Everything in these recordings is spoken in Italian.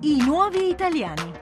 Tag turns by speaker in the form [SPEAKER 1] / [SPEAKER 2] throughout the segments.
[SPEAKER 1] I nuovi italiani.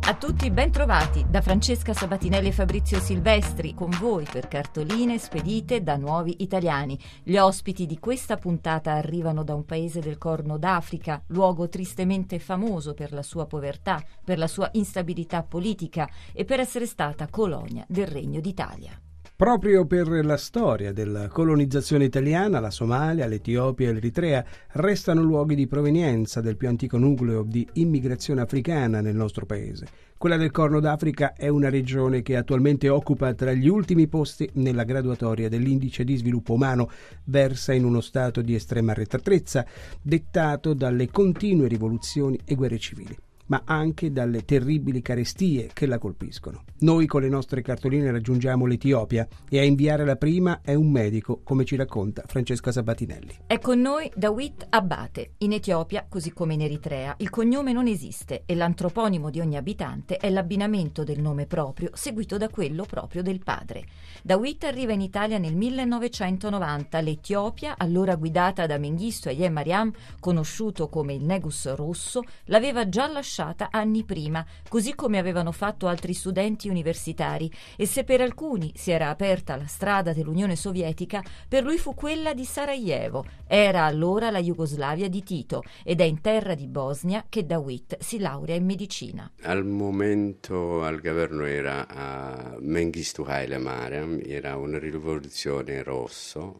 [SPEAKER 2] A tutti ben trovati da Francesca Sabatinelli e Fabrizio Silvestri con voi per cartoline spedite da nuovi italiani. Gli ospiti di questa puntata arrivano da un paese del Corno d'Africa, luogo tristemente famoso per la sua povertà, per la sua instabilità politica e per essere stata colonia del Regno d'Italia.
[SPEAKER 3] Proprio per la storia della colonizzazione italiana, la Somalia, l'Etiopia e l'Eritrea restano luoghi di provenienza del più antico nucleo di immigrazione africana nel nostro paese. Quella del Corno d'Africa è una regione che attualmente occupa tra gli ultimi posti nella graduatoria dell'indice di sviluppo umano, versa in uno stato di estrema arretratezza, dettato dalle continue rivoluzioni e guerre civili ma anche dalle terribili carestie che la colpiscono. Noi con le nostre cartoline raggiungiamo l'Etiopia e a inviare la prima è un medico, come ci racconta Francesca Sabatinelli.
[SPEAKER 2] È con noi Dawit Abate. In Etiopia, così come in Eritrea, il cognome non esiste e l'antroponimo di ogni abitante è l'abbinamento del nome proprio seguito da quello proprio del padre. Dawit arriva in Italia nel 1990. L'Etiopia, allora guidata da Mengistu Ayem Mariam, conosciuto come il Negus Rosso, l'aveva già lasciato lasciata anni prima, così come avevano fatto altri studenti universitari, e se per alcuni si era aperta la strada dell'Unione Sovietica, per lui fu quella di Sarajevo. Era allora la Jugoslavia di Tito ed è in terra di Bosnia che Dawit si laurea in medicina.
[SPEAKER 4] Al momento al governo era a Mengistu Haile Mariam, era una rivoluzione rossa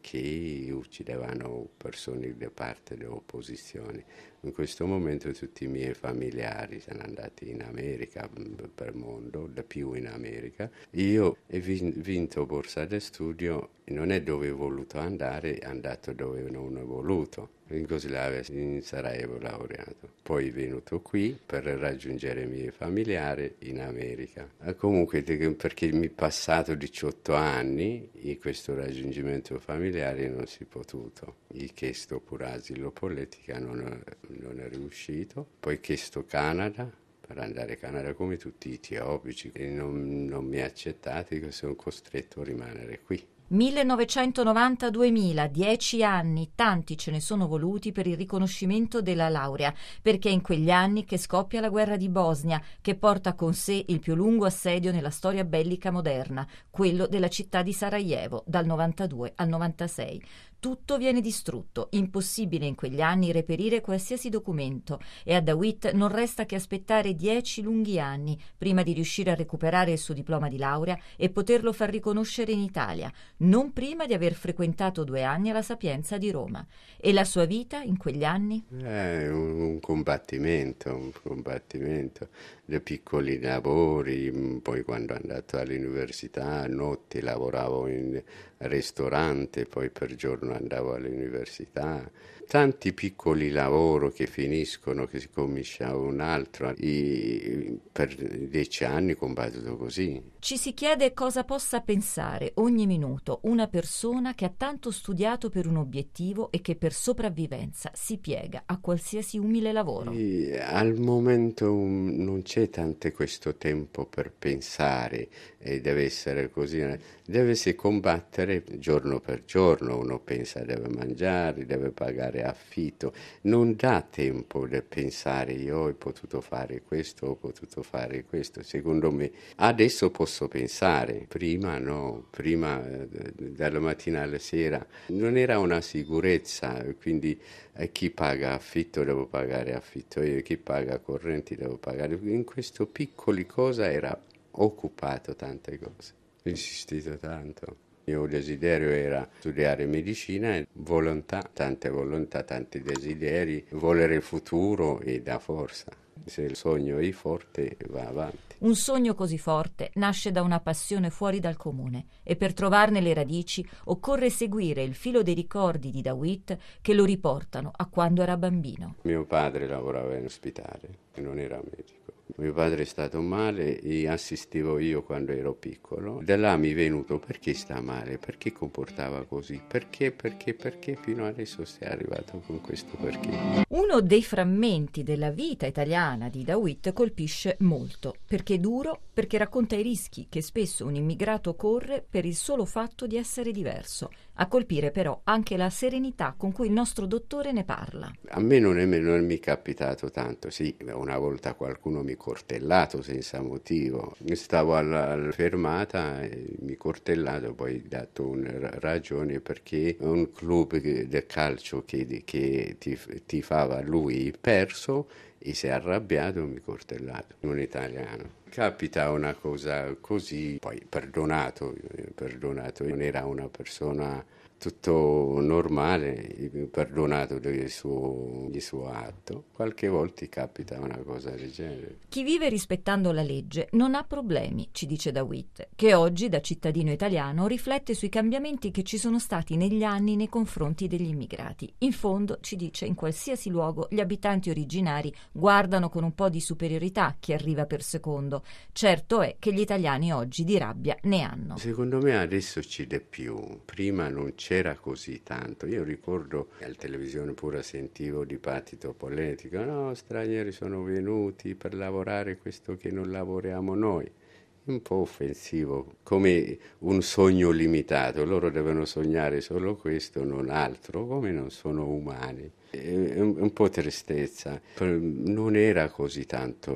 [SPEAKER 4] che uccidevano persone da parte dell'opposizione. In questo momento tutti i miei familiari sono andati in America, per il mondo, da più in America. Io ho vinto borsa di studio, non è dove ho voluto andare, è andato dove non ho voluto in Jugoslavia, in Sarajevo laureato. Poi venuto qui per raggiungere i miei familiari in America. Comunque perché mi passato 18 anni e questo raggiungimento familiare non si è potuto. Ho chiesto pure asilo politica, non, non è riuscito. Poi ho chiesto Canada, per andare a Canada come tutti i etiopici e non, non mi ha accettati che sono costretto a rimanere qui.
[SPEAKER 2] 1990-2000, dieci anni, tanti ce ne sono voluti per il riconoscimento della laurea, perché è in quegli anni che scoppia la guerra di Bosnia, che porta con sé il più lungo assedio nella storia bellica moderna, quello della città di Sarajevo, dal 92 al 96. Tutto viene distrutto, impossibile in quegli anni reperire qualsiasi documento e a Dawit non resta che aspettare dieci lunghi anni prima di riuscire a recuperare il suo diploma di laurea e poterlo far riconoscere in Italia, non prima di aver frequentato due anni alla Sapienza di Roma. E la sua vita in quegli anni?
[SPEAKER 4] È un combattimento, un combattimento dei piccoli lavori, poi quando è andato all'università, a notte lavoravo in ristorante, poi per giorno andavo all'università. Tanti piccoli lavori che finiscono, che si comincia un altro. E per dieci anni combattuto così.
[SPEAKER 2] Ci si chiede cosa possa pensare ogni minuto una persona che ha tanto studiato per un obiettivo e che per sopravvivenza si piega a qualsiasi umile lavoro.
[SPEAKER 4] E al momento non c'è tanto questo tempo per pensare e deve essere così. Deve si combattere giorno per giorno, uno pensa deve mangiare, deve pagare affitto, non dà tempo di pensare io ho potuto fare questo, ho potuto fare questo, secondo me adesso posso pensare, prima no, prima eh, dalla mattina alla sera. Non era una sicurezza, quindi eh, chi paga affitto devo pagare affitto, io chi paga correnti devo pagare, in questo piccoli cosa era occupato tante cose, insistito tanto. Il mio desiderio era studiare medicina, volontà, tante volontà, tanti desideri, volere il futuro e da forza. Se il sogno è forte, va avanti.
[SPEAKER 2] Un sogno così forte nasce da una passione fuori dal comune e per trovarne le radici occorre seguire il filo dei ricordi di Dawit che lo riportano a quando era bambino.
[SPEAKER 4] Mio padre lavorava in ospedale e non era medico. Mio padre è stato male e assistevo io quando ero piccolo. Da là mi è venuto perché sta male, perché comportava così, perché, perché, perché fino adesso sei arrivato con questo perché.
[SPEAKER 2] Uno dei frammenti della vita italiana di Dawit colpisce molto, perché è duro, perché racconta i rischi che spesso un immigrato corre per il solo fatto di essere diverso. A colpire però anche la serenità con cui il nostro dottore ne parla.
[SPEAKER 4] A me non è, non mi capitato tanto, sì, una volta qualcuno mi cortellato senza motivo. Stavo alla, alla fermata mi cortellato, poi dato una ragione perché un club del calcio che, che ti, ti fa stava lui perso e si è arrabbiato e mi cortellato, un italiano. Capita una cosa così, poi perdonato, perdonato, non era una persona tutto normale, perdonato del suo, del suo, atto. Qualche volta capita una cosa del genere.
[SPEAKER 2] Chi vive rispettando la legge non ha problemi, ci dice Dawitt, che oggi da cittadino italiano riflette sui cambiamenti che ci sono stati negli anni nei confronti degli immigrati. In fondo, ci dice, in qualsiasi luogo gli abitanti originari guardano con un po' di superiorità chi arriva per secondo. Certo è che gli italiani oggi di rabbia ne hanno.
[SPEAKER 4] Secondo me adesso ci dè più. Prima non c'è c'era così tanto. Io ricordo alla televisione pure sentivo dibattito politico, no, stranieri sono venuti per lavorare questo che non lavoriamo noi. Un po' offensivo, come un sogno limitato, loro devono sognare solo questo, non altro, come non sono umani un po' tristezza. Non era così tanto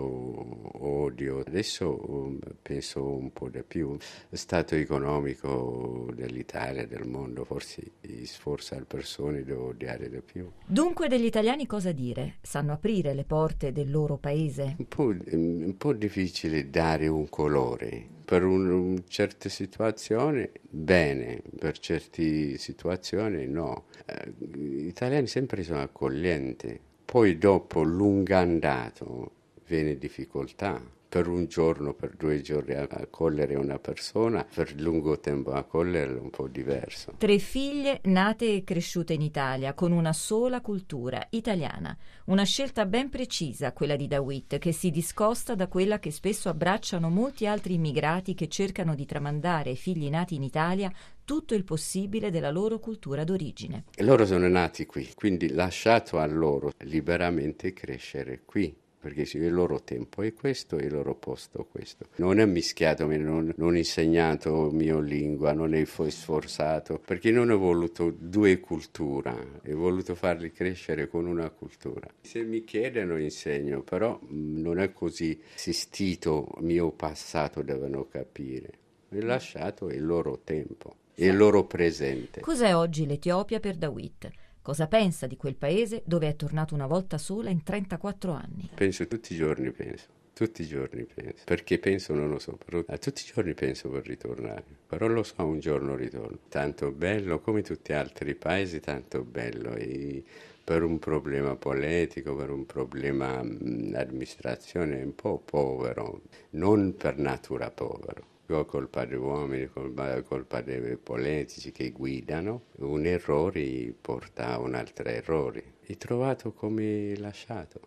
[SPEAKER 4] odio, adesso um, penso un po' di più. Lo stato economico dell'Italia, del mondo, forse sforza le persone di odiare di più.
[SPEAKER 2] Dunque degli italiani cosa dire? Sanno aprire le porte del loro paese?
[SPEAKER 4] Un po', un po difficile dare un colore per un, un certe situazioni bene, per certe situazioni no. Eh, gli italiani sempre sono accoglienti, poi dopo lungo andato viene difficoltà per un giorno, per due giorni accogliere una persona, per lungo tempo accoglierla è un po' diverso.
[SPEAKER 2] Tre figlie nate e cresciute in Italia con una sola cultura italiana. Una scelta ben precisa, quella di Dawitt, che si discosta da quella che spesso abbracciano molti altri immigrati che cercano di tramandare ai figli nati in Italia tutto il possibile della loro cultura d'origine.
[SPEAKER 4] E loro sono nati qui, quindi lasciato a loro liberamente crescere qui perché il loro tempo è questo e il loro posto è questo. Non è mischiato, non, non ho insegnato mia lingua, non è sforzato, perché non ho voluto due culture, ho voluto farli crescere con una cultura. Se mi chiedono insegno, però mm, non è così assistito, mio passato devono capire. Ho lasciato il loro tempo, il loro presente.
[SPEAKER 2] Cos'è oggi l'Etiopia per Dawit? Cosa pensa di quel paese dove è tornato una volta sola in 34 anni?
[SPEAKER 4] Penso tutti i giorni, penso. Tutti i giorni penso, perché penso non lo so, però eh, tutti i giorni penso per ritornare, però lo so un giorno ritorno. Tanto bello come tutti gli altri paesi, tanto bello e per un problema politico, per un problema mh, amministrazione un po' povero, non per natura povero colpa di uomini, colpa, colpa dei politici che guidano, un errore porta a un altro errore. Ho trovato come lasciato,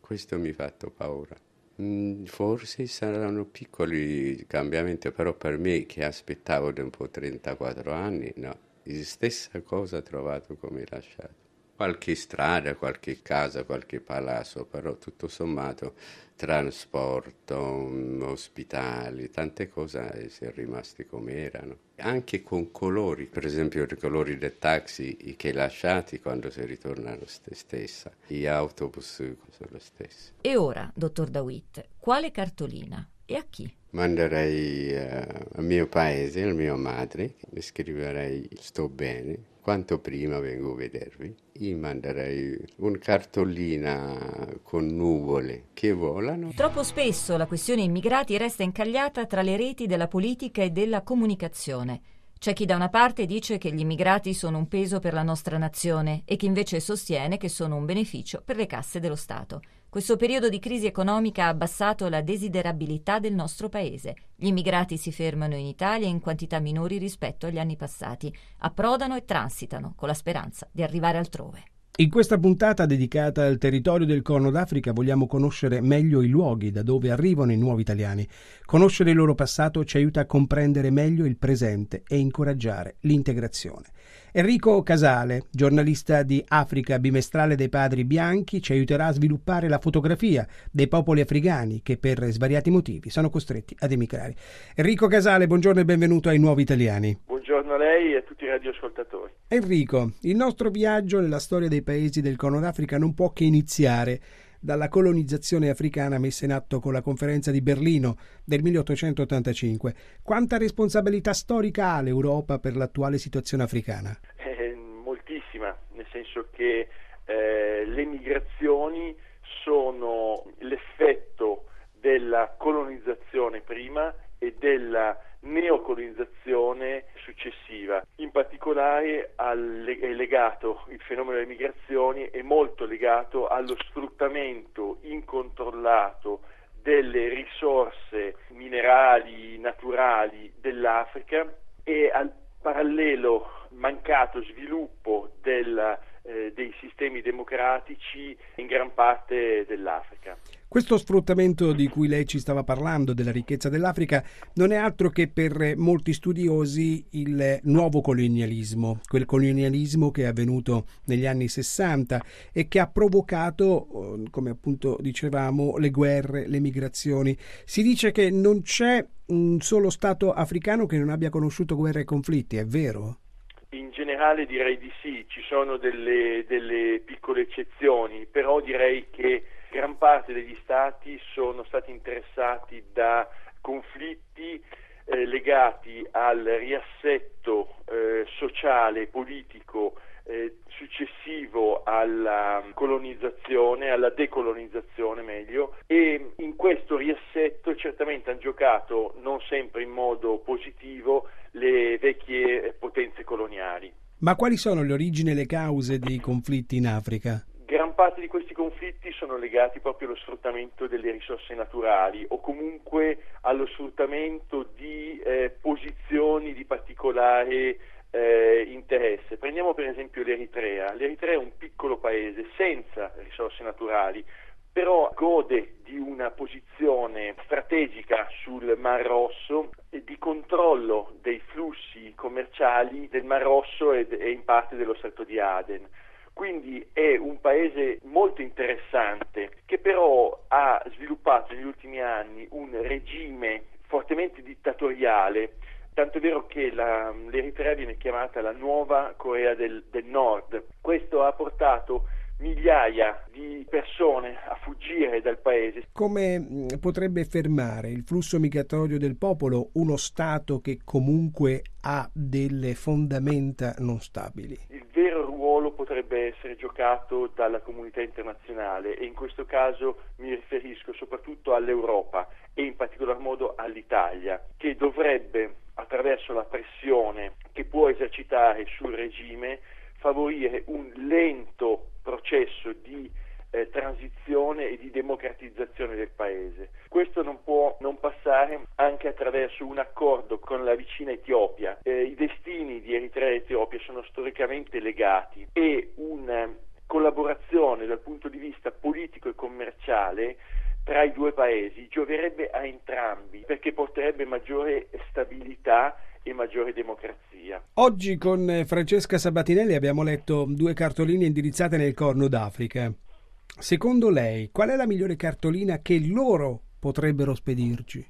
[SPEAKER 4] questo mi ha fatto paura. Mm, forse saranno piccoli cambiamenti, però per me che aspettavo da un po' 34 anni, no, la stessa cosa trovato come lasciato qualche strada, qualche casa, qualche palazzo, però tutto sommato trasporto, mm, ospitali, tante cose sono rimaste come erano. Anche con colori, per esempio i colori dei taxi che lasciati quando si ritorna lo stessa, gli autobus sono lo stesso.
[SPEAKER 2] E ora, dottor Dawitt, quale cartolina e a chi?
[SPEAKER 4] Manderei uh, al mio paese, alla mia madre, scriverei sto bene, quanto prima vengo a vedervi, gli manderei un cartolina con nuvole che volano.
[SPEAKER 2] Troppo spesso la questione immigrati resta incagliata tra le reti della politica e della comunicazione. C'è chi da una parte dice che gli immigrati sono un peso per la nostra nazione e chi invece sostiene che sono un beneficio per le casse dello Stato. Questo periodo di crisi economica ha abbassato la desiderabilità del nostro paese. Gli immigrati si fermano in Italia in quantità minori rispetto agli anni passati, approdano e transitano con la speranza di arrivare altrove.
[SPEAKER 3] In questa puntata dedicata al territorio del Corno d'Africa vogliamo conoscere meglio i luoghi da dove arrivano i nuovi italiani. Conoscere il loro passato ci aiuta a comprendere meglio il presente e incoraggiare l'integrazione. Enrico Casale, giornalista di Africa bimestrale dei Padri Bianchi, ci aiuterà a sviluppare la fotografia dei popoli africani che per svariati motivi sono costretti ad emigrare. Enrico Casale, buongiorno e benvenuto ai Nuovi Italiani.
[SPEAKER 1] Buongiorno a lei e a tutti i radioascoltatori.
[SPEAKER 3] Enrico, il nostro viaggio nella storia dei paesi del Corno d'Africa non può che iniziare dalla colonizzazione africana messa in atto con la conferenza di Berlino del 1885. Quanta responsabilità storica ha l'Europa per l'attuale situazione africana?
[SPEAKER 1] Eh, moltissima, nel senso che eh, le migrazioni sono l'effetto della colonizzazione prima e della neocolonizzazione successiva. In particolare è legato il fenomeno delle migrazioni, è molto legato allo sfruttamento incontrollato delle risorse minerali naturali dell'Africa e al parallelo mancato sviluppo della eh, dei sistemi democratici in gran parte dell'Africa.
[SPEAKER 3] Questo sfruttamento di cui lei ci stava parlando, della ricchezza dell'Africa, non è altro che per molti studiosi il nuovo colonialismo, quel colonialismo che è avvenuto negli anni 60 e che ha provocato, eh, come appunto dicevamo, le guerre, le migrazioni. Si dice che non c'è un solo Stato africano che non abbia conosciuto guerre e conflitti, è vero?
[SPEAKER 1] In generale direi di sì, ci sono delle, delle, piccole eccezioni, però direi che gran parte degli stati sono stati interessati da conflitti eh, legati al riassetto eh, sociale, politico eh, successivo alla colonizzazione, alla decolonizzazione meglio, e in questo riassetto certamente hanno giocato non sempre in modo positivo le vecchie potenze coloniali.
[SPEAKER 3] Ma quali sono le origini e le cause dei conflitti in Africa?
[SPEAKER 1] Parte di questi conflitti sono legati proprio allo sfruttamento delle risorse naturali o comunque allo sfruttamento di eh, posizioni di particolare eh, interesse. Prendiamo per esempio l'Eritrea. L'Eritrea è un piccolo paese senza risorse naturali, però gode di una posizione strategica sul Mar Rosso e di controllo dei flussi commerciali del Mar Rosso e, e in parte dello Stretto di Aden. Quindi è un paese molto interessante che però ha sviluppato negli ultimi anni un regime fortemente dittatoriale tanto è vero che la, l'Eritrea viene chiamata la nuova Corea del, del Nord. Questo ha portato migliaia di persone fuggire dal paese.
[SPEAKER 3] Come mm, potrebbe fermare il flusso migratorio del popolo uno Stato che comunque ha delle fondamenta non stabili?
[SPEAKER 1] Il vero ruolo potrebbe essere giocato dalla comunità internazionale e in questo caso mi riferisco soprattutto all'Europa e in particolar modo all'Italia, che dovrebbe attraverso la pressione che può esercitare sul regime, favorire un lento processo di eh, transizione e di democratizzazione del paese. Questo non può non passare anche attraverso un accordo con la vicina Etiopia. Eh, I destini di Eritrea e Etiopia sono storicamente legati e una collaborazione dal punto di vista politico e commerciale tra i due paesi gioverebbe a entrambi perché porterebbe maggiore stabilità e maggiore democrazia.
[SPEAKER 3] Oggi con Francesca Sabatinelli abbiamo letto due cartoline indirizzate nel Corno d'Africa. Secondo lei, qual è la migliore cartolina che loro potrebbero spedirci?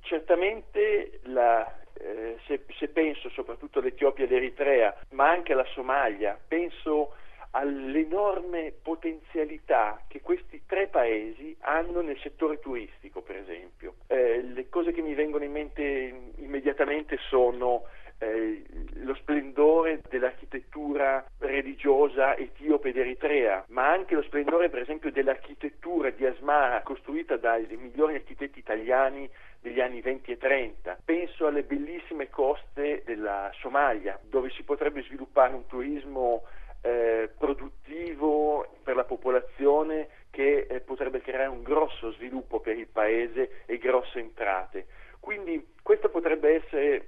[SPEAKER 1] Certamente la, eh, se, se penso soprattutto all'Etiopia e all'Eritrea, ma anche alla Somalia, penso all'enorme potenzialità che questi tre paesi hanno nel settore turistico, per esempio. Eh, le cose che mi vengono in mente immediatamente sono eh, lo splendore dell'architettura religiosa etiope ed eritrea, ma anche lo splendore, per esempio, dell'architettura di Asmara costruita dai migliori architetti italiani degli anni 20 e 30. Penso alle bellissime coste della Somalia, dove si potrebbe sviluppare un turismo eh, produttivo per la popolazione che eh, potrebbe creare un grosso sviluppo per il paese e grosse entrate. Quindi questo potrebbe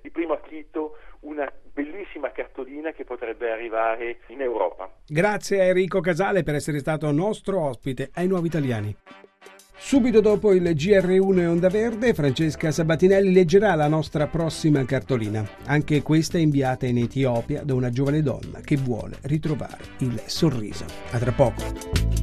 [SPEAKER 1] di primo acchito una bellissima bellissima cartolina che potrebbe arrivare in Europa.
[SPEAKER 3] Grazie a Enrico Casale per essere stato nostro ospite ai Nuovi Italiani. Subito dopo il GR1 e Onda Verde, Francesca Sabatinelli leggerà la nostra prossima cartolina. Anche questa è inviata in Etiopia da una giovane donna che vuole ritrovare il sorriso. A tra poco.